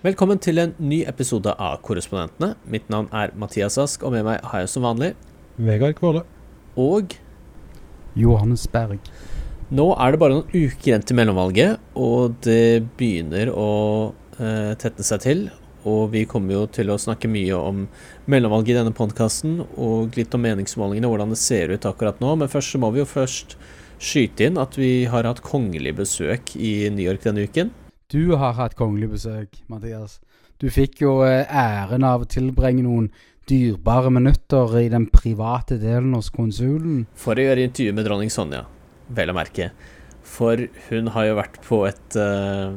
Velkommen til en ny episode av Korrespondentene. Mitt navn er Mathias Ask, og med meg har jeg som vanlig Vegard Kvåle. Og Johannes Berg. nå er det bare noen uker igjen til mellomvalget, og det begynner å eh, tette seg til. Og vi kommer jo til å snakke mye om mellomvalget i denne podkasten, og litt om meningsmålingene, hvordan det ser ut akkurat nå. Men først så må vi jo først skyte inn at vi har hatt kongelig besøk i New York denne uken. Du har hatt kongelig besøk, Mathias. Du fikk jo eh, æren av å tilbringe noen dyrebare minutter i den private delen hos konsulen. For å gjøre intervju med dronning Sonja, vel å merke. For hun har jo vært på et uh,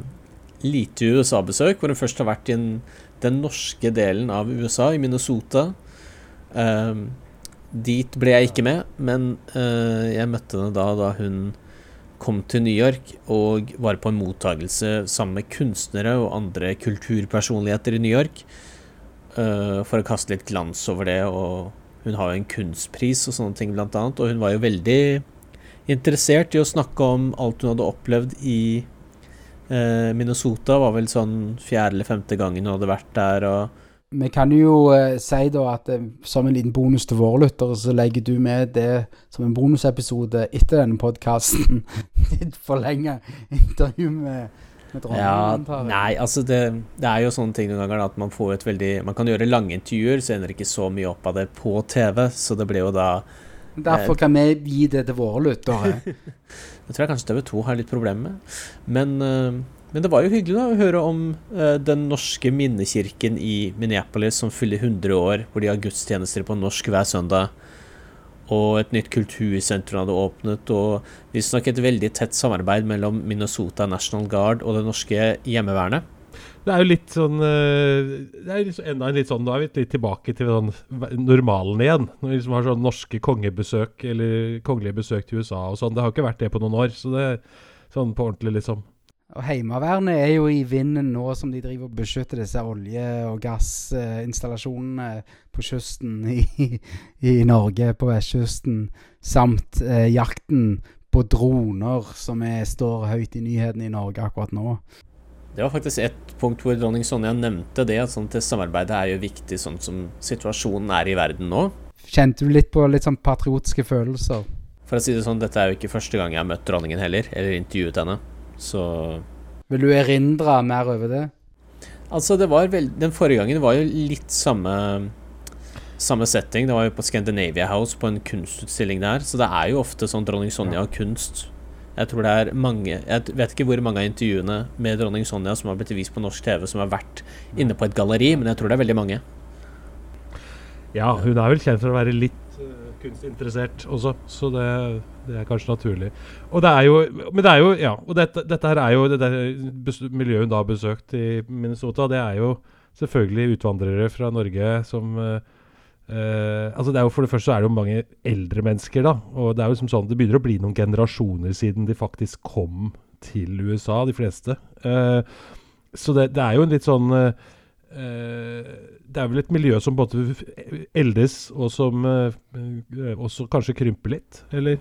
lite USA-besøk, hvor hun først har vært i en, den norske delen av USA, i Minnesota. Uh, dit ble jeg ikke med, men uh, jeg møtte henne da da hun kom til New York og var på en mottagelse sammen med kunstnere og andre kulturpersonligheter i New York eh, for å kaste litt glans over det. Og hun har jo en kunstpris og sånne ting, blant annet. Og hun var jo veldig interessert i å snakke om alt hun hadde opplevd i Minnesota. Minnesota. Var vel sånn fjerde eller femte gangen hun hadde vært der. og Vi kan jo eh, si da at eh, som en liten bonus til våre lyttere, så legger du med det som en bonusepisode etter denne podkasten. Ditt forlenga intervju med, med dronningen, Ja, nei, altså det, det er jo sånne ting noen ganger at man får et veldig Man kan gjøre lange intervjuer, så ender det ikke så mye opp av det på TV, så det blir jo da Derfor kan vi gi det til våre lyttere. Det tror jeg kanskje TV 2 har litt problemer med. Men, eh, men det var jo hyggelig da å høre om eh, den norske minnekirken i Minneapolis som fyller 100 år, hvor de har gudstjenester på norsk hver søndag. Og et nytt kultursenter hadde åpnet, og visstnok et veldig tett samarbeid mellom Minnesota National Guard og det norske hjemmevernet. Det er jo litt sånn eh, Det er liksom enda en litt sånn Nå er vi litt tilbake til sånn normalen igjen. Når vi liksom har sånn norske kongebesøk eller kongelige besøk til USA og sånn. Det har ikke vært det på noen år. Så det er sånn på ordentlig, liksom. Og Heimevernet er jo i vinden nå som de driver og beskytter disse olje- og gassinstallasjonene på kysten i, i Norge, på vestkysten, samt eh, jakten på droner, som er, står høyt i nyhetene i Norge akkurat nå. Det var faktisk et punkt hvor dronning Sonja nevnte det, at sånt samarbeidet er jo viktig sånn som situasjonen er i verden nå. Kjente du litt på litt sånn patriotiske følelser? For å si det sånn, dette er jo ikke første gang jeg har møtt dronningen heller, eller intervjuet henne. Så Vil du erindre mer over det? Altså, det var vel Den forrige gangen var jo litt samme samme setting. Det var jo på Scandinavia House, på en kunstutstilling der. Så det er jo ofte sånn dronning Sonja og kunst. Jeg tror det er mange Jeg vet ikke hvor mange av intervjuene med dronning Sonja som har blitt vist på norsk TV, som har vært inne på et galleri, men jeg tror det er veldig mange. Ja, hun er vel kjent for å være litt kunstinteressert også, så det, det er kanskje naturlig. Og det er jo Men det er jo Ja, og dette, dette her er jo det der miljøet hun da har besøkt i Minnesota, det er jo selvfølgelig utvandrere fra Norge som eh, eh, altså det er jo For det første så er det jo mange eldre mennesker, da. Og det er jo som sånn, det begynner å bli noen generasjoner siden de faktisk kom til USA, de fleste. Eh, så det, det er jo en litt sånn eh, Det er vel et miljø som både eldes, og som eh, eh, også kanskje krymper litt, eller?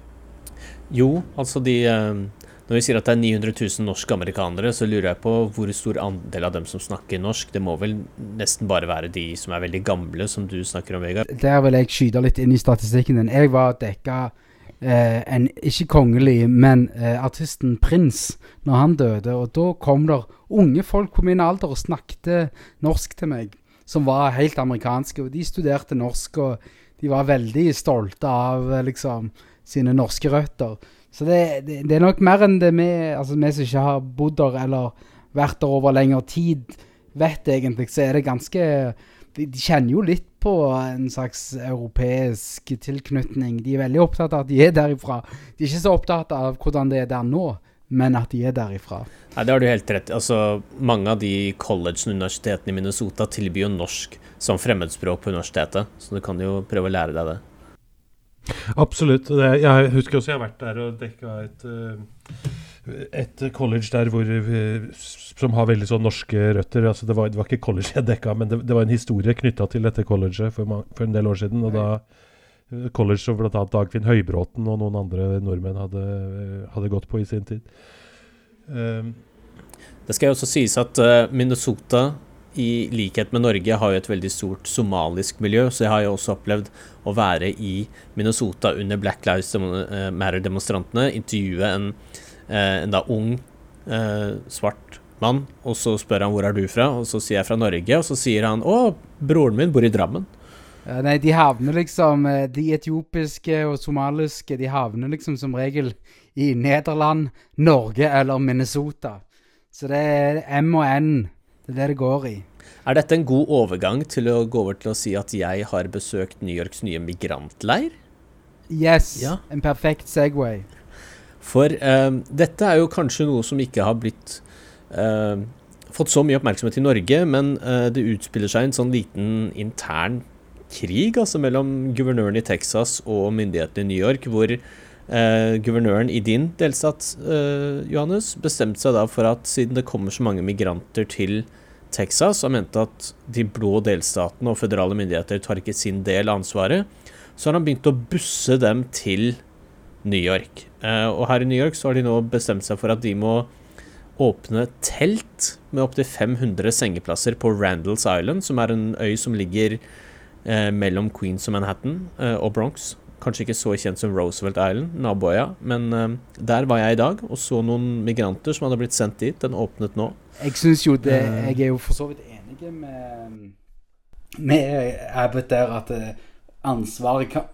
Jo, altså de eh, Når vi sier at det er 900 000 norske-amerikanere, så lurer jeg på hvor stor andel av dem som snakker norsk. Det må vel nesten bare være de som er veldig gamle, som du snakker om, Vegard. Der vil jeg skyte litt inn i statistikken din. Jeg var dekka eh, en ikke kongelig, men eh, artisten Prins når han døde. Og da kom der unge folk på min alder og snakket norsk til meg, som var helt amerikanske. Og de studerte norsk, og de var veldig stolte av eh, liksom sine norske røtter. Så det, det, det er nok mer enn det vi, altså vi som ikke har bodd der eller vært der over lengre tid, vet egentlig. Så er det ganske de, de kjenner jo litt på en slags europeisk tilknytning. De er veldig opptatt av at de er derifra. De er ikke så opptatt av hvordan det er der nå, men at de er derifra. Nei, Det har du helt rett i. Altså, mange av de collegene og universitetene i Minnesota tilbyr jo norsk som fremmedspråk på universitetet, så du kan jo prøve å lære deg det. Absolutt. Det, jeg husker også jeg har vært der og dekka et, eh, et college der hvor, eh, som har veldig sånn norske røtter. Altså det, var, det var ikke college jeg dekka, men det, det var en historie knytta til dette colleget for, for en del år siden. og da eh, College som bl.a. Dagfinn Høybråten og noen andre nordmenn hadde, eh, hadde gått på i sin tid. Um, Det skal jo også sies at Minnesota i likhet med Norge, har jo et veldig stort somalisk miljø, så jeg har jo også opplevd å være i Minnesota under Black Lives Matter-demonstrantene, intervjue en, en da ung svart mann, og så spør han hvor er du fra, og så sier jeg fra Norge, og så sier han å, broren min bor i Drammen. Ja, nei, de havner liksom De etiopiske og somaliske, de havner liksom som regel i Nederland, Norge eller Minnesota. Så det er M og N. Det er det det går i. Er dette en god overgang til å gå over til å si at jeg har besøkt New Yorks nye migrantleir? Yes. Ja. En perfekt Segway. For eh, dette er jo kanskje noe som ikke har blitt eh, fått så mye oppmerksomhet i Norge, men eh, det utspiller seg en sånn liten intern krig altså mellom guvernøren i Texas og myndighetene i New York, hvor uh, guvernøren i din delstat, Johannes, bestemte seg da for at siden det kommer så mange migranter til Texas, og mente at de blå delstatene og føderale myndigheter tar ikke sin del av ansvaret, så har han begynt å busse dem til New York. og her i New York så har de nå bestemt seg for at de må åpne telt med opptil 500 sengeplasser på Randalls Island, som er en øy som ligger eh, mellom Queens og Manhattan eh, og Bronx. Kanskje ikke så kjent som Roosevelt Island, naboøya, men eh, der var jeg i dag og så noen migranter som hadde blitt sendt dit. Den åpnet nå. Jeg syns jo det eh. Jeg er jo for så vidt enig med, med Abbott der at eh, ansvaret kan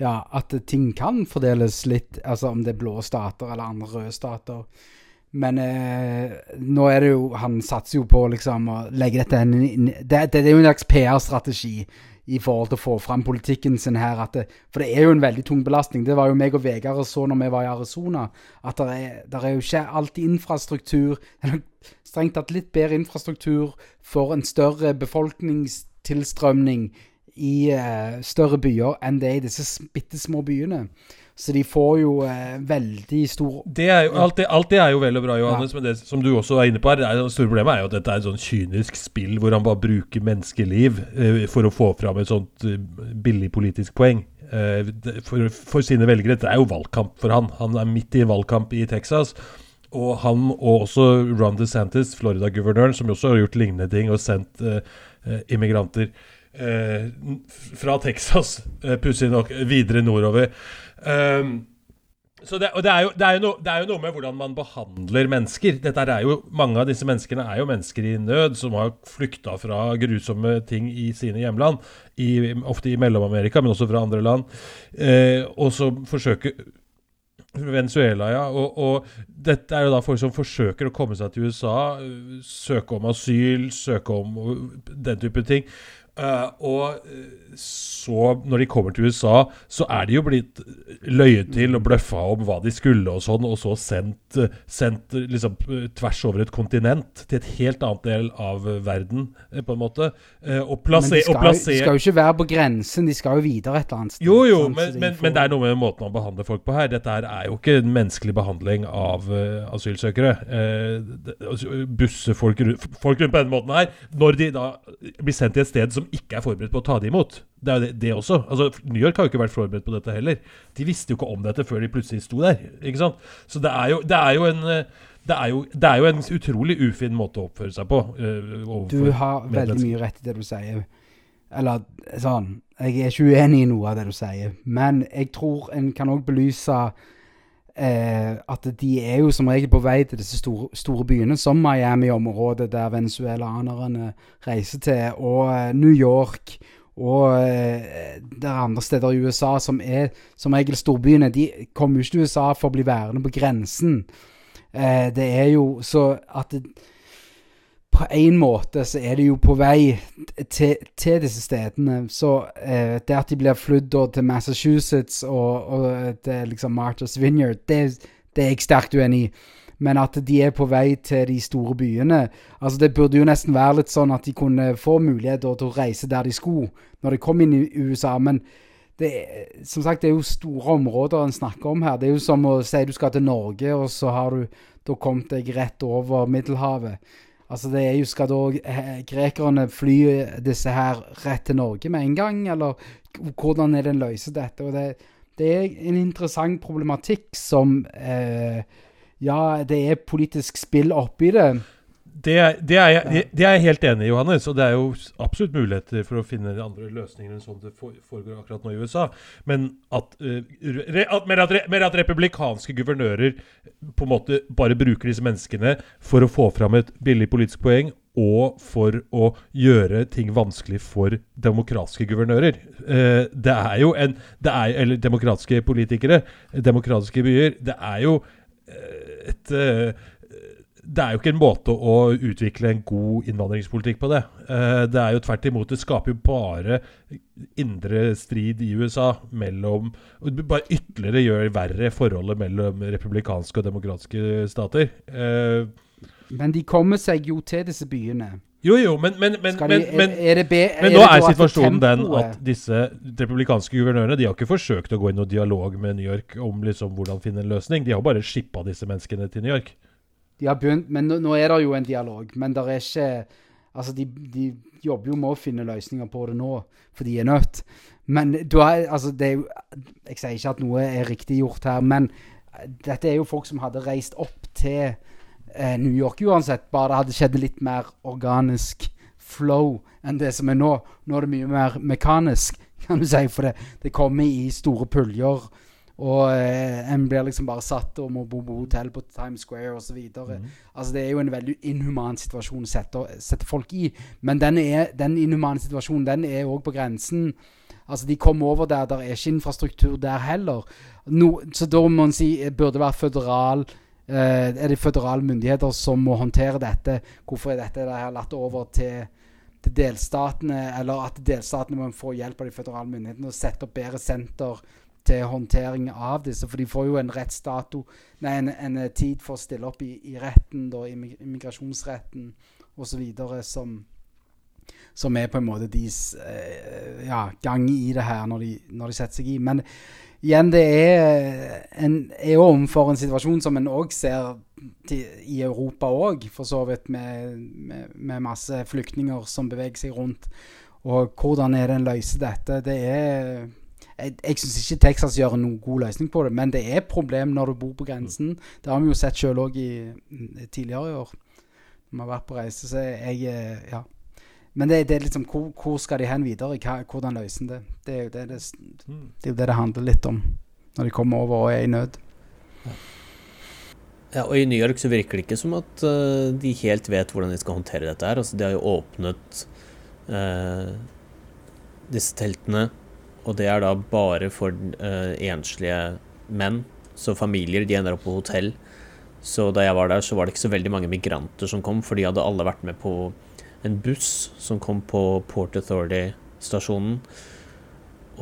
ja, at ting kan fordeles litt, altså om det er blå stater eller andre røde stater. Men eh, nå er det jo Han satser jo på liksom å legge dette inn det, det, er jo en slags PR-strategi i forhold til å få fram politikken sin her. Det, for det er jo en veldig tung belastning. Det var jo meg og Vegard så når vi var i Arizona, at det er, er, jo ikke alltid infrastruktur Strengt tatt litt bedre infrastruktur for en større befolkningstilstrømning i eh, større byer enn det er i disse bitte små byene. Så de får jo eh, veldig stor det er jo, alt, det, alt, det, er jo vel og bra, Johannes, ja. men det som du også er inne på her, det, er, det store problemet er jo at dette er et sånn kynisk spill hvor han bare bruker menneskeliv eh, for å få fram et sånt eh, billig politisk poeng. Eh, for, for, sine velgere. Det er jo valgkamp for han. Han er midt i valgkamp i Texas. Og han og også Ron DeSantis, Florida-guvernøren, som også har gjort lignende ting og sendt eh, eh, fra Texas, pussig nok, videre nordover. Um, det, og det er, jo, det, er no, det er, jo, noe med hvordan man behandler mennesker. Dette er jo, mange av disse menneskene er jo mennesker i nød, som har flykta fra grusomme ting i sine hjemland. I, ofte i Mellom-Amerika, men også fra andre land. Eh, og så forsøker Venezuela, ja. Og, og, dette er jo da folk som forsøker å komme seg til USA, søke om asyl, søke om den type ting. Uh, og eh, så, når de kommer til USA, så er de jo blitt løyet til og bløffa om hva de skulle og sånn, og så sendt, sendt liksom tvers over et kontinent til et helt annet del av verden, eh, på en måte. Uh, og plasser, men de skal, plasser, skal jo ikke være på grensen, de skal jo videre et eller annet sted. Jo, jo, men, men, men, det er noe med måten man behandler folk på her. Dette her er jo ikke en menneskelig behandling av uh, asylsøkere. Uh, busse folk, folk rundt på denne måten her, når de da blir sendt til et sted som ikke er forberedt på å ta det imot. Det er jo det, det, også. Altså, New York har jo ikke vært forberedt på dette heller. De visste jo ikke om dette før de plutselig sto der. ikke sant? Så det er jo, det er jo en det er, jo, det er jo en utrolig ufin måte å oppføre seg på. Uh, du har veldig mye rett i det du sier. Eller sånn Jeg er ikke uenig i noe av det du sier, men jeg tror en kan òg belyse eh, at de er jo som regel på vei til disse store, store byene, som Miami-området, der venezuelanerne reiser til, og eh, New York. Og eh, det andre steder i USA som er som regel storbyene. De kommer jo ikke til USA for å bli værende på grensen. Eh, det er jo så at det, på en måte så er de jo på vei til, til disse stedene. Så eh, det at de blir flydd til Massachusetts og, og til liksom Martha's Vineyard, det, det, er jeg sterkt uenig i. Men at de er på vei til de store byene Altså Det burde jo nesten være litt sånn at de kunne få muligheter til å reise der de skulle, når de kom inn i USA. Men det, som sagt, det er jo store områder en snakker om her. Det er jo som å si du skal til Norge, og så har du da kommet deg rett over Middelhavet. Altså det er jo, Skal da eh, grekerne fly disse her rett til Norge med en gang, eller hvordan er det en løser dette? Og det, det er en interessant problematikk som eh, Ja, det er politisk spill oppi det. Det, det, er jeg, det, det er jeg helt enig i, Johannes. Og det er jo absolutt muligheter for å finne andre løsninger enn sånn det foregår akkurat nå i USA. Men at, uh, re, at, mer, at mer, at, republikanske guvernører på en måte bare bruker disse menneskene for å få fram et billig politisk poeng, og for å gjøre ting vanskelig for demokratiske guvernører. Uh, det er jo en det er, Eller demokratiske politikere, demokratiske byer. Det er jo uh, et det er jo ikke en måte å utvikle en god innvandringspolitikk på det. Uh, det er jo tvert imot. Det skaper jo bare indre strid i USA mellom Bare ytterligere gjør verre forholdet mellom republikanske og demokratiske stater. Uh, men de kommer seg jo til disse byene. Jo, jo, men, men, men, de, men, er, er be, men nå er, situasjonen den at disse republikanske guvernørene De har ikke forsøkt å gå i noen dialog med New York om liksom hvordan finne en løsning. De har bare shippa disse menneskene til New York. De har begynt, men nå, nå er det jo en dialog. Men det er ikke Altså, de, de, jobber jo med å finne løsninger på det nå, for de er nødt. Men du har, altså, det er jo Jeg sier ikke at noe er riktig gjort her, men dette er jo folk som hadde reist opp til eh, New York uansett. Bare det hadde skjedd litt mer organisk flow enn det som er nå. Nå er det mye mer mekanisk, kan du si, for det, det kommer i store puljer. Og eh, en blir liksom bare satt og må bo på hotell på Times Square osv. Mm. Altså, det er jo en veldig inhuman situasjon å sette, sette folk i. Men den, er, den inhumane situasjonen den er òg på grensen. Altså, De kommer over der, der er ikke infrastruktur der heller. No, så da må man si burde det være føderal eh, Er det føderale myndigheter som må håndtere dette? Hvorfor er dette det her latt over til delstatene, eller at delstatene må få hjelp av de føderale myndighetene og sette opp bedre senter til håndtering av disse. For de får jo en rettsdato, nei, en, en, tid for å stille opp i, i retten, da, immigrasjonsretten osv., som, som er på en måte deres eh, ja, gang i det her når de, når de, setter seg i. Men igjen, det er, en, er overfor en situasjon som en òg ser til, i Europa òg, for så vidt, med, med, med masse flyktninger som beveger seg rundt. Og hvordan er det en løser dette? Det er jeg, jeg syns ikke Texas gjør noen god løsning på det, men det er et problem når du bor på grensen. Det har vi jo sett sjøl òg tidligere i år. Vi har vært på reise, så jeg eh, Ja. Men det, det er liksom hvor, hvor, skal de hen videre? Hva, hvordan løser de det? Det er, jo det det, mm. det det det handler litt om når de kommer over og er i nød. Ja, og I New York så virker det ikke som at uh, de helt vet hvordan de skal håndtere dette. her. Altså, De har jo åpnet uh, disse teltene og det er da bare for uh, enslige menn. Så familier de ender opp på hotell. Så da jeg var der, så var det ikke så veldig mange migranter som kom, for de hadde alle vært med på en buss som kom på Port Authority-stasjonen.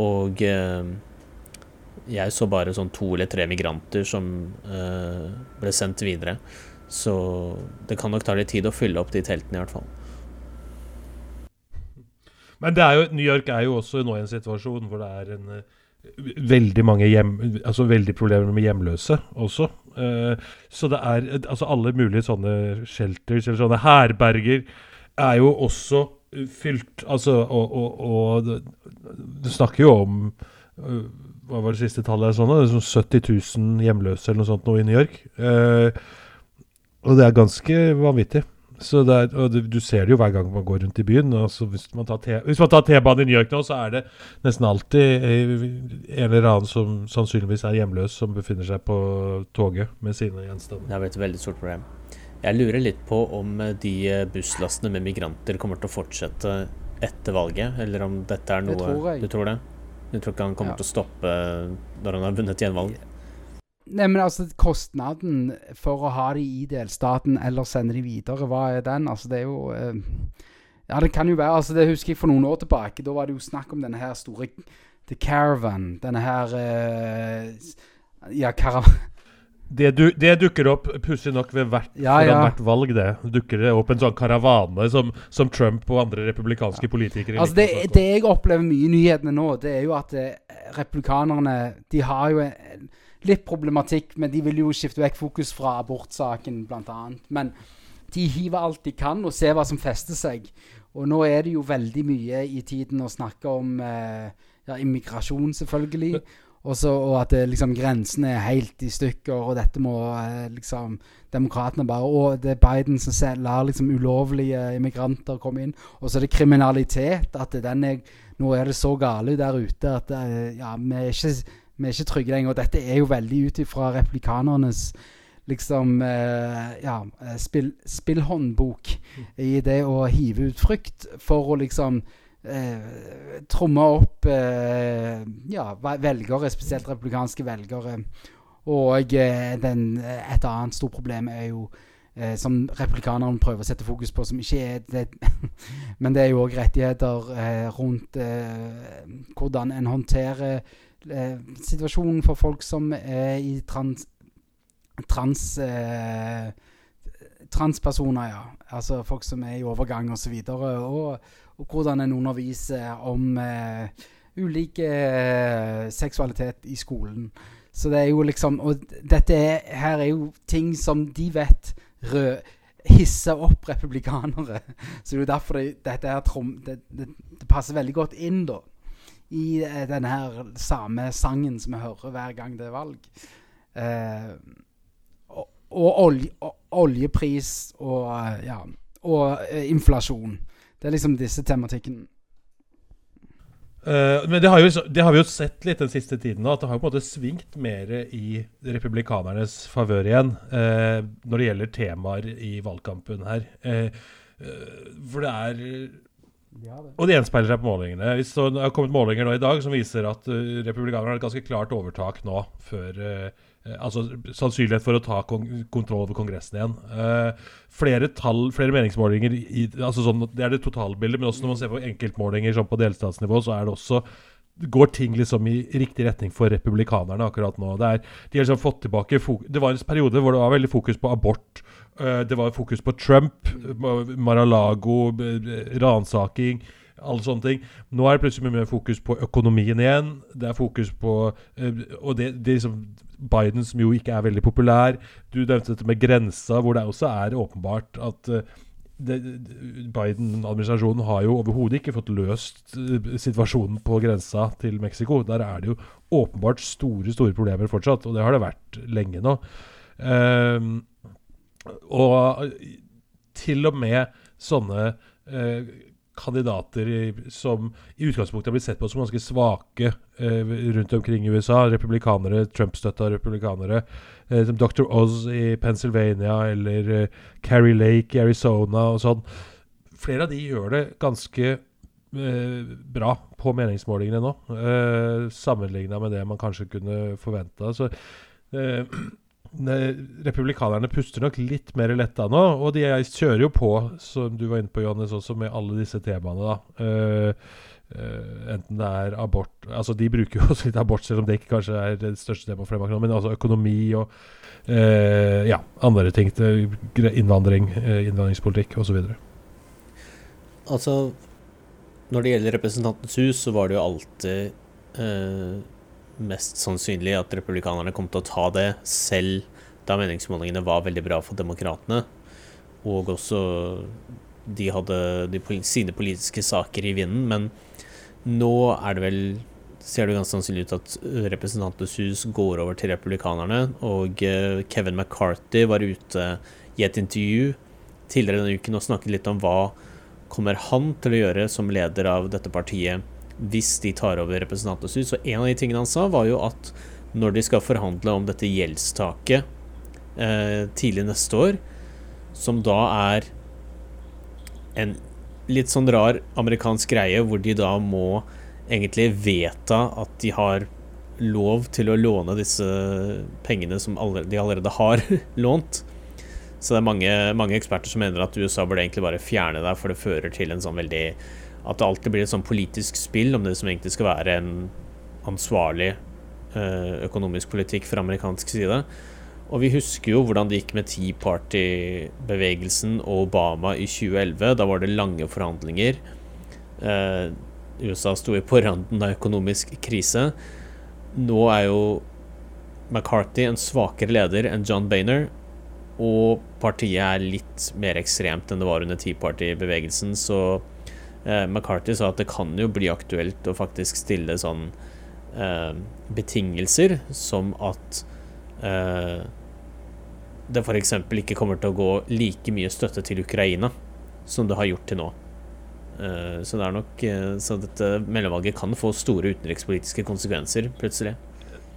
Og uh, jeg så bare sånn to eller tre migranter som uh, ble sendt videre. Så det kan nok ta litt tid å fylle opp de teltene, i hvert fall. Men jo, New York er jo også nå i en situasjon hvor det er en uh, veldig mange hjem, altså veldig problemer med hjemløse også. Uh, så det er altså alle mulige sånne shelters eller sånne herberger er jo også fylt Altså, og, og, og du snakker jo om Hva var det siste tallet? Sånn, det er sånn 70 000 hjemløse eller noe sånt nå i New York. og det er ganske vanvittig. Så er, og du, du, ser det jo hver gang man går rundt i byen. Altså hvis man tar T-banen i New York nå, så er det nesten alltid en eller annen som sannsynligvis er hjemløs, som befinner seg på toget med sine gjenstander. Det har blitt et veldig stort problem. Jeg lurer litt på om eh, de eh, busslastene med migranter kommer til å fortsette etter valget, eller om dette er noe tror Du tror det? Du tror ikke han kommer ja. til å stoppe når han har vunnet gjenvalg? Nei, men altså, kostnaden for å ha de i delstaten eller sende de videre, hva er den? Altså, det er jo eh, Ja, det kan jo være altså, Det husker jeg for noen år tilbake. Da var det jo snakk om denne her store The Caravan. Denne her eh, Ja, caravan det, du, det, dukker opp pussig nok ved hvert, ja, ja. hvert valg. det Dukker det opp en sånn karavane som, som Trump og andre republikanske ja. politikere Altså det, det, jeg opplever mye i nyhetene nå, det er jo at eh, republikanerne De har jo en, litt problematikk, men de vil jo skifte vekk fokus fra abortsaken, bl.a. Men de hiver alt de kan, og ser hva som fester seg. Og nå er det jo veldig mye i tiden å snakke om eh, ja, immigrasjon, selvfølgelig. Også, og at det, liksom grensene er helt i stykker, og dette må eh, liksom Demokratene bare Og det er Biden som ser, lar liksom ulovlige immigranter komme inn. Og så er det kriminalitet. At den er, nå er det så gale der ute at eh, ja, vi er ikke, vi er ikke trygge lenger. Og dette er jo veldig ut ifra replikanernes liksom eh, Ja, eh, spill, spillhåndbok i det å hive ut frykt for å liksom eh, tromme opp eh, ja, velgere, spesielt republikanske velgere. Og eh, den, et annet stort problem er jo eh, som republikanerne prøver å sette fokus på, som ikke er det, Men det er jo òg rettigheter eh, rundt eh, hvordan en håndterer eh, situasjonen for folk som er i trans... trans transpersoner, ja. Altså folk som er i overgang osv. Og, så og, og hvordan en underviser om uh, ulike uh, seksualitet i skolen. Så det er jo liksom Og dette er, her er jo ting som de vet rød, hisser opp republikanere. Så det er jo derfor det, dette her det, det, det, passer veldig godt inn, da. I uh, denne her samme sangen som vi hører hver gang det er valg. Uh, og, og, olje, og, oljepris og, ja, og inflasjon. Det er liksom disse tematikkene. Uh, men det har, jo, det har, vi jo sett litt den siste tiden at det har på en måte svingt mer i republikanernes favør igjen uh, når det gjelder temaer i valgkampen her. Uh, for det er Og det gjenspeiler seg på målingene. Hvis det har kommet målinger nå i dag som viser at republikanerne har et ganske klart overtak nå før uh, altså sannsynlighet for å ta kontroll over Kongressen igjen. Uh, flere tall, flere meningsmålinger i, altså sånn, Det er det totalbildet, men også når man ser på enkeltmålinger sånn på delstatsnivå, så er det også går ting liksom i riktig retning for republikanerne akkurat nå. Er, de har liksom fått tilbake Det var en periode hvor det var veldig fokus på abort. Uh, det var fokus på Trump, Mar-a-Lago, ransaking alle sånne ting. Nå er det plutselig mye mer fokus på økonomien igjen. Det er fokus på Og det, det liksom Biden, som jo ikke er veldig populær. Du nevnte dette med grensa, hvor det også er åpenbart at Biden-administrasjonen har jo overhodet ikke fått løst uh, situasjonen på grensa til Mexico. Der er det jo åpenbart store store problemer fortsatt, og det har det vært lenge nå. Uh, og til og med sånne uh, kandidater som i utgangspunktet har blitt sett på som ganske svake eh, rundt omkring i USA. Republikanere, Trump-støtta republikanere. Eh, som Dr. Oz i Pennsylvania eller eh, Carrie Lake i Arizona og sånn. Flere av de gjør det ganske eh, bra på meningsmålingene nå, eh, sammenligna med det man kanskje kunne forventa. Så eh, republikanerne puster nok litt mer letta nå. Og de kjører jo på, som du var inne på, Johannes, også med alle disse temaene. da. Uh, uh, enten det er abort Altså De bruker jo også litt abort, selv om det ikke kanskje er det største temaet for dem. Men altså økonomi og uh, ja, andre ting. Innvandring, innvandringspolitikk osv. Altså, når det gjelder Representantens hus, så var det jo alltid mest sannsynlig at republikanerne kom til å ta det, selv da meningsmålingene var veldig bra for demokratene. Og også de hadde de, sine politiske saker i vinden. Men nå er det vel ser det ganske sannsynlig ut at Representantenes hus går over til republikanerne. Og eh, Kevin McCarthy var ute i et intervju tidligere denne uken og snakket litt om hva kommer han til å gjøre som leder av dette partiet hvis de tar over Representantenes hus. Og en av de tingene han sa, var jo at når de skal forhandle om dette gjeldstaket eh, tidlig neste år, som da er en litt sånn rar amerikansk greie, hvor de da må egentlig vedta at de har lov til å låne disse pengene som de allerede har lånt. Så det er mange, mange eksperter som mener at USA burde egentlig bare fjerne det, for det fører til en sånn veldig at det alltid blir et sånn politisk spill om det som egentlig skal være en ansvarlig eh, økonomisk politikk fra amerikansk side. Og vi husker jo hvordan det gikk med Tea Party-bevegelsen og Obama i 2011. Da var det lange forhandlinger. Eh, USA sto på randen av økonomisk krise. Nå er jo McCarthy en svakere leder enn John Bainer. Og partiet er litt mer ekstremt enn det var under Tea Party-bevegelsen, så Eh, McCarthy sa at det kan jo bli aktuelt å faktisk stille sånn eh, betingelser, som at eh, det f.eks. ikke kommer til å gå like mye støtte til Ukraina som det har gjort til nå. Eh, så det er nok eh, Så dette mellomvalget kan få store utenrikspolitiske konsekvenser plutselig.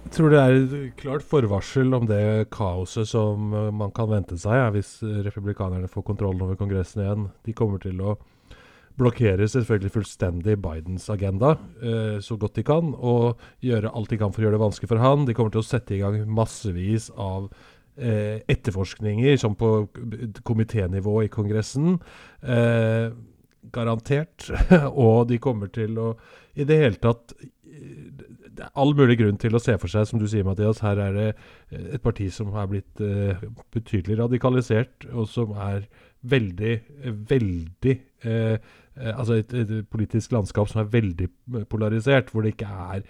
Jeg tror det er et klart forvarsel om det kaoset som eh, man kan vente seg ja, hvis republikanerne får kontrollen over Kongressen igjen. De kommer til å blokkere selvfølgelig fullstendig Bidens agenda eh, så godt de kan, og gjøre alt de kan for å gjøre det vanskelig for han. De kommer til å sette i gang massevis av eh, etterforskninger, som på komiténivå i Kongressen. Eh, garantert. og de kommer til å i det hele tatt er all mulig grunn til å se for seg, som du sier, Mathias, her er det et parti som har blitt uh, betydelig radikalisert, og som er veldig, veldig uh, Altså et, et, politisk landskap som er veldig polarisert, hvor det ikke er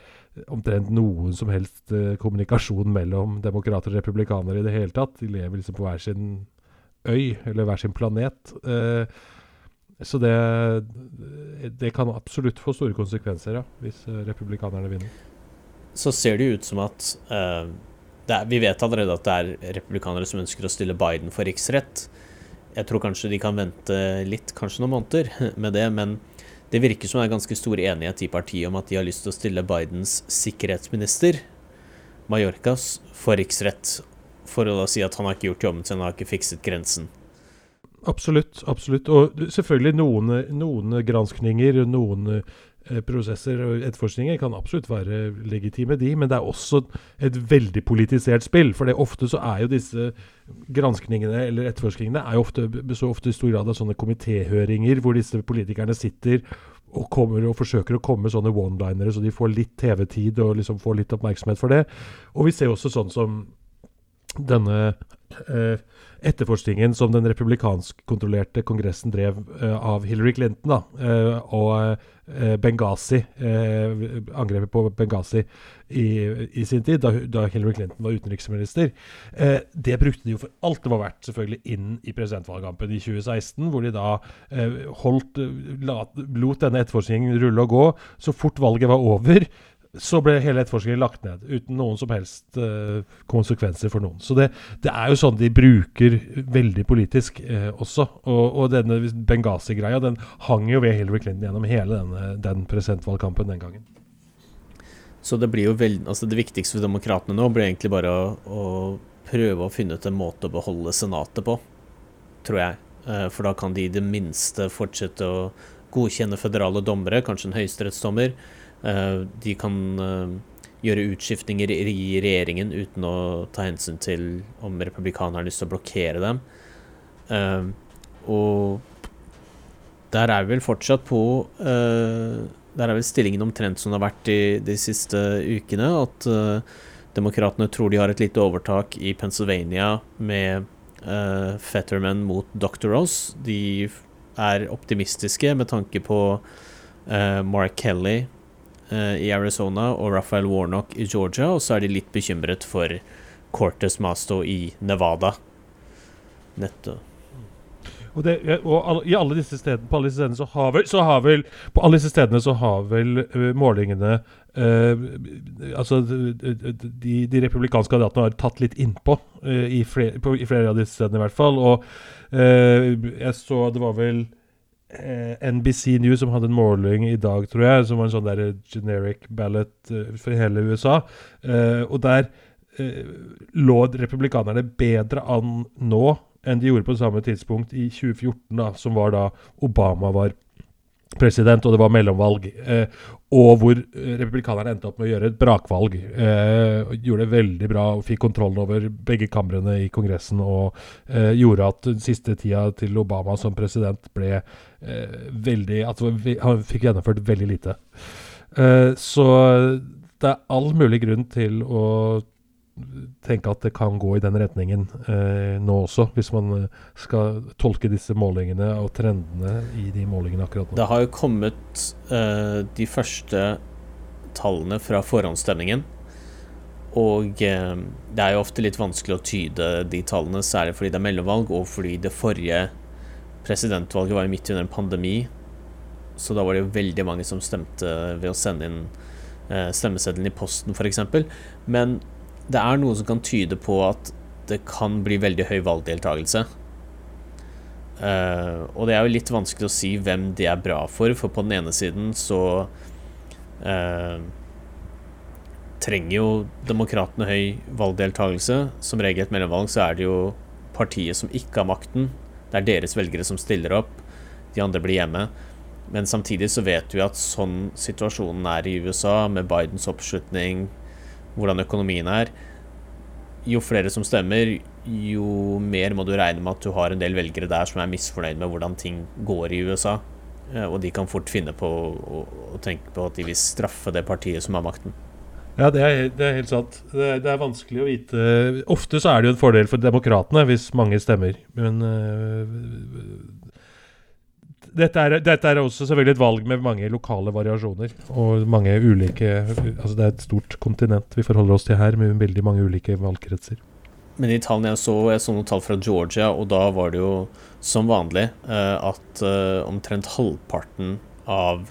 omtrent noen som helst uh, kommunikasjon mellom demokrater og republikanere i det hele tatt. De lever liksom på hver sin øy, eller hver sin planet. Så det, det kan absolutt få store konsekvenser ja, hvis eh, republikanerne vinner. Så ser det ut som at uh, er, Vi vet allerede at det er republikanere som ønsker å stille Biden for riksrett. Jeg tror kanskje de kan vente litt, kanskje noen måneder, med det. Men det virker som det er ganske stor enighet i partiet om at de har lyst til å stille Bidens sikkerhetsminister, Mallorcas, for riksrett. For å da si at han har ikke gjort jobben sin, han har ikke fikset grensen. Absolutt. absolutt. Og selvfølgelig noen, noen granskninger, noen prosesser og etterforskninger kan absolutt være legitime, de, men det er også et veldig politisert spill. For det ofte så er jo disse granskningene eller etterforskningene er jo ofte, så ofte i stor grad av sånne komitéhøringer hvor disse politikerne sitter og kommer og forsøker å komme sånne one-linere, så de får litt TV-tid og liksom får litt oppmerksomhet for det. Og vi ser også sånn som denne eh, etterforskningen som den republikansk-kontrollerte kongressen drev uh, av Hillary Clinton, da, uh, og Benghazi, angrepet på Benghazi i, i, sin tid, da, da, Hillary Clinton var utenriksminister, det brukte de jo for alt det var verdt, selvfølgelig, inn i presidentvalgkampen i 2016, hvor de da holdt, lot denne etterforskningen rulle og gå. Så fort valget var over, så ble hele etterforskningen lagt ned, uten noen som helst uh, konsekvenser for noen. Så det, det, er jo sånn de bruker veldig politisk uh, også. Og, og denne Benghazi-greia den hang jo ved Hillary Clinton gjennom hele denne, den presidentvalgkampen den gangen. Så det blir jo veld, altså det viktigste for demokratene nå blir egentlig bare å, å, prøve å finne ut en måte å beholde Senatet på, tror jeg. Uh, for da kan de i det minste fortsette å godkjenne føderale dommere, kanskje en høyesterettsdommer. Eh, de kan eh, gjøre utskiftninger i regjeringen uten å ta hensyn til om republikanerne har lyst til å blokkere dem. Eh, og der er vi vel fortsatt på Der er vel stillingen omtrent som det har vært de, de siste ukene. At demokratene tror de har et lite overtak i Pennsylvania med Fetterman mot Dr. Ross. De er optimistiske med tanke på Mark Kelly i Arizona og Raphael Warnock i Georgia, og så er de litt bekymret for Cortes Masto i Nevada. Nettopp. Og, det, og i alle disse stedene, på alle disse stedene så har vel, så har vel På alle disse stedene så har vel uh, målingene uh, Altså de, de, republikanske kandidatene har tatt litt innpå uh, i, flere, på, i flere av disse stedene i hvert fall. Og jeg så det var vel eh, NBC News som hadde en måling i dag, tror jeg, som var en sånn der generic ballot eh, for hele USA. Eh, og der eh, lå republikanerne bedre an nå enn de gjorde på samme tidspunkt i 2014, da, som var da Obama var president, og det var mellomvalg. Eh, og hvor eh, republikanerne endte opp med å gjøre et brakvalg. Eh, gjorde det veldig bra og fikk kontrollen over begge kamrene i Kongressen. Og gjorde at den siste tida til Obama som president ble veldig At han fikk gjennomført veldig lite. Så det er all mulig grunn til å tenke at det kan gå i den retningen eh, nå også, hvis man eh, skal tolke disse målingene og trendene i de målingene akkurat nå. Det har jo kommet eh, de første tallene fra forhåndsstemningen. Og eh, det er jo ofte litt vanskelig å tyde de tallene, særlig fordi det er mellomvalg, og fordi det forrige presidentvalget var jo midt under en pandemi. Så da var det jo veldig mange som stemte ved å sende inn eh, stemmeseddelen i posten, f.eks. Men det er noe som kan tyde på at det kan bli veldig høy valgdeltakelse. Uh, og det er jo litt vanskelig å si hvem det er bra for, for på den ene siden så uh, trenger jo demokratene høy valgdeltakelse. Som regel et mellomvalg så er det jo partiet som ikke har makten. Det er deres velgere som stiller opp, de andre blir hjemme. Men samtidig så vet vi at sånn situasjonen er i USA, med Bidens oppslutning, hvordan økonomien er Jo flere som stemmer, jo mer må du regne med at du har en del velgere der som er misfornøyd med hvordan ting går i USA. Eh, og de kan fort finne på å, å tenke på at de vil straffe det partiet som har makten. Ja, det er, det er helt sant. Det er, det er, vanskelig å vite Ofte så er det jo en fordel for demokratene hvis mange stemmer. Men uh, dette, er, dette, er, også selvfølgelig et valg med mange lokale variasjoner. Og mange ulike Altså det er et stort kontinent vi forholder oss til her, med veldig mange ulike valgkretser. Men de tallene jeg så, jeg så noen tall fra Georgia, og da var det jo som vanlig uh, at uh, omtrent halvparten av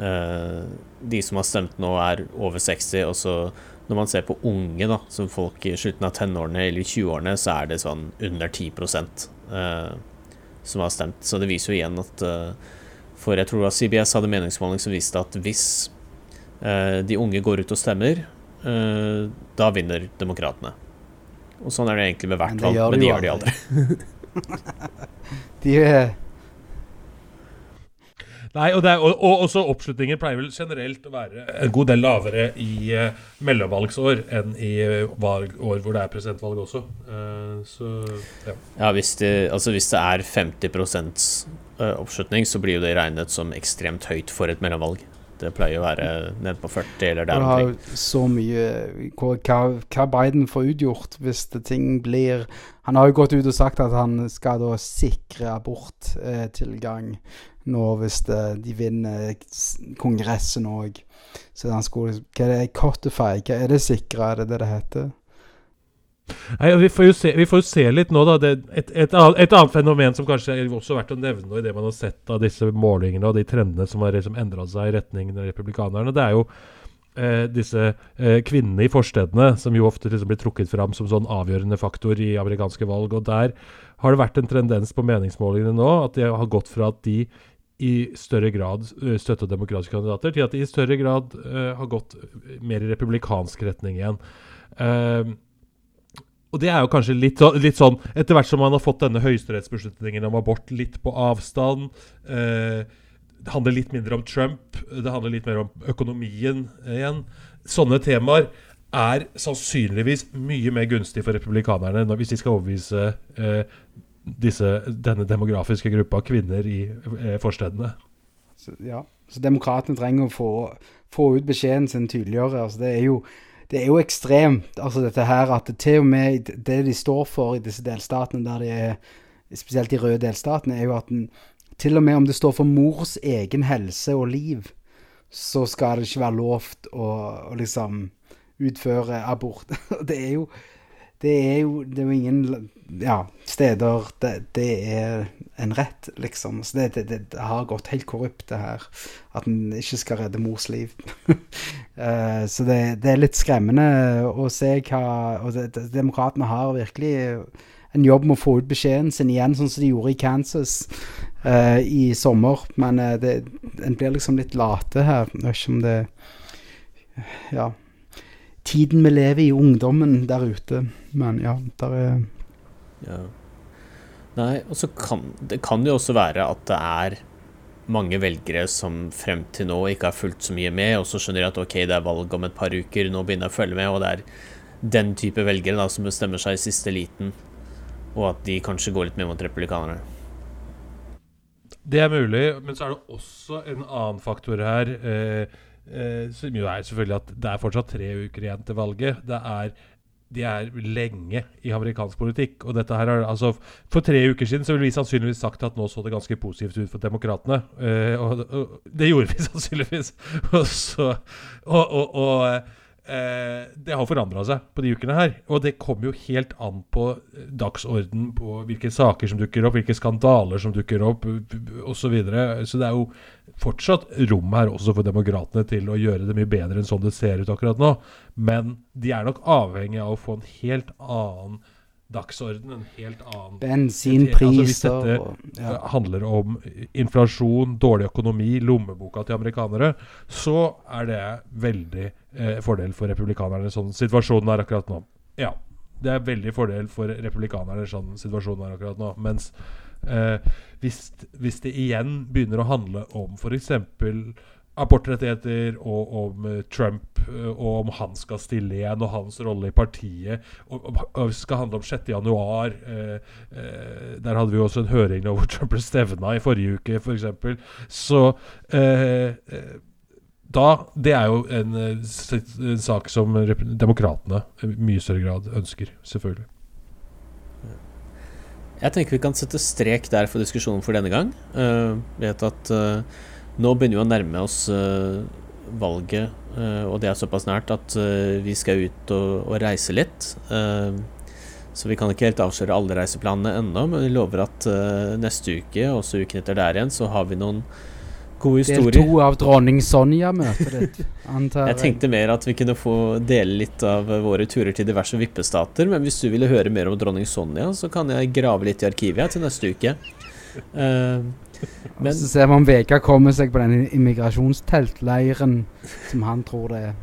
uh, de som har stemt nå, er over 60. Og så når man ser på unge, da, som folk i slutten av tenårene eller 20-årene, så er det sånn under 10 uh, som har stemt. Så det viser jo igjen at For jeg tror at CBS hadde meningsmåling som viste at hvis de unge går ut og stemmer, da vinner demokratene. Og sånn er det egentlig med hvert valg, men, det de gjør de aldri. de Nei, og, er, og, og, også oppslutningen pleier vel generelt å være en god del lavere i uh, mellomvalgsår enn i uh, valg, år hvor det er presidentvalg også. Uh, så ja. ja hvis, det, altså hvis det er 50% oppslutning, så blir jo det regnet som ekstremt høyt for et mellomvalg. Det pleier å være ned på 40 eller der omkring. Så mye hva, hva, Biden får utgjort hvis det ting blir Han har jo gått ut og sagt at han skal da sikre aborttilgang eh, nå hvis det, de vinner Kongressen òg. Så den skulle Hva er det? Codify? Hva er det sikra? Er det det det heter? Nei, vi, får se, vi, får jo se, litt nå, da. Det, et, et, et, annet fenomen som kanskje er også verdt å nevne i det man har sett av disse målingene og de trendene som har liksom endra seg i retning av republikanerne, det er jo eh, disse eh, kvinnene i forstedene som jo ofte liksom blir trukket fram som sånn avgjørende faktor i amerikanske valg. Og der har det vært en tendens på meningsmålingene nå at de har gått fra at de i større grad støtta demokratiske kandidater, til at de i større grad uh, har gått mer i republikansk retning igjen. Uh, og det er jo kanskje litt, litt, sånn Etter hvert som man har fått denne høyesterettsbeslutningen om abort litt på avstand uh, Det handler litt mindre om Trump, det handler litt mer om økonomien igjen. Sånne temaer er sannsynligvis mye mer gunstig for republikanerne hvis de skal overbevise eh, disse, denne demografiske gruppa kvinner i eh, forstedene. Så, ja, så demokratene trenger å få, få ut beskjeden sin tydeligere. Altså, det er jo det er jo ekstremt, altså dette her, at til og med det de står for i disse delstatene, der de er, spesielt de røde delstatene, er jo at den, til og med om det står for mors egen helse og liv, så skal det ikke være lovt å, å liksom utføre abort. det er jo det er jo, det er ingen ja, steder det, det, er en rett, liksom. Så det, det, det, har gått helt korrupt, det her. At en ikke skal redde mors liv. uh, så det, er litt skremmende å se hva Og demokratene har virkelig en jobb med å få ut beskjeden sin igjen, sånn som de gjorde i Kansas uh, i sommer. Men uh, en blir liksom litt late her. Jeg vet ikke om det Ja tiden vi lever i, ungdommen der ute. Men ja, der er ja. Nei, og så kan det kan jo også være at det er mange velgere som frem til nå ikke har fulgt så mye med, og så skjønner de at ok, det er valg om et par uker, nå begynner jeg å følge med, og det er den type velgere da som bestemmer seg i siste liten, og at de kanskje går litt mer mot republikanerne. Det er mulig, men så er det også en annen faktor her. Eh, Eh, som jo er selvfølgelig at det er fortsatt tre uker igjen til valget. Det er de er lenge i amerikansk politikk. Og dette her er, altså, For tre uker siden så ville vi sannsynligvis sagt at nå så det ganske positivt ut for demokratene. Uh, og, og, det gjorde vi sannsynligvis. og, så, og, og Eh, det har forandra seg på de ukene her. Og det kommer jo helt an på dagsorden, på hvilke saker som dukker opp, hvilke skandaler som dukker opp, osv. Så, videre. så det er jo fortsatt rom her også for demokratene til å gjøre det mye bedre enn sånn det ser ut akkurat nå. Men de er nok avhengig av å få en helt annen dagsorden, en helt annen Bensinpriser altså Hvis dette og ja. handler om inflasjon, dårlig økonomi, lommeboka til amerikanere, så er det veldig eh, fordel for republikanerne sånn situasjonen er akkurat nå. Ja. Det er veldig fordel for republikanerne sånn situasjonen er akkurat nå. Mens hvis, hvis det igjen begynner å handle om f.eks abortrettigheter og om eh, Trump eh, og om han skal stille igjen, og hans rolle i partiet. Og, og, skal handle om 6. januar. Eh, eh, der hadde vi også en høring hvor Trump ble stevna i forrige uke, f.eks. For Så eh, eh, da Det er jo en, en sak som demokratene i mye større grad ønsker, selvfølgelig. Jeg tenker vi kan sette strek der for diskusjonen for denne gang. Uh, vet at uh, nå begynner vi å nærme oss uh, valget, og det er såpass nært at vi skal ut og, og reise litt. så vi kan ikke helt avsløre alle reiseplanene ennå, men vi lover at neste uke, og også uken etter der igjen, så har vi noen gode historie. Del to av dronning Sonja-møtet ditt, antar jeg. tenkte mer at vi kunne få dele litt av våre turer til diverse vippestater, men hvis du ville høre mer om dronning Sonja, så kan jeg grave litt i arkivet til neste uke. Uh, men, så ser vi om Vegard kommer seg på den immigrasjonsteltleiren som han tror det er.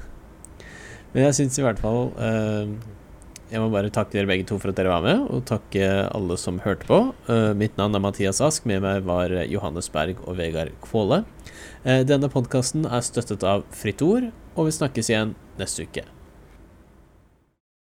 Men jeg syns i hvert fall uh, Jeg må bare takke dere begge to for at dere var med, og takke alle som hørte på. Uh, mitt navn er Mathias Ask, med meg var Johannes Berg og Vegard Kvåle. Uh, denne podkasten er støttet av Fritt Ord, og vi snakkes igjen neste uke.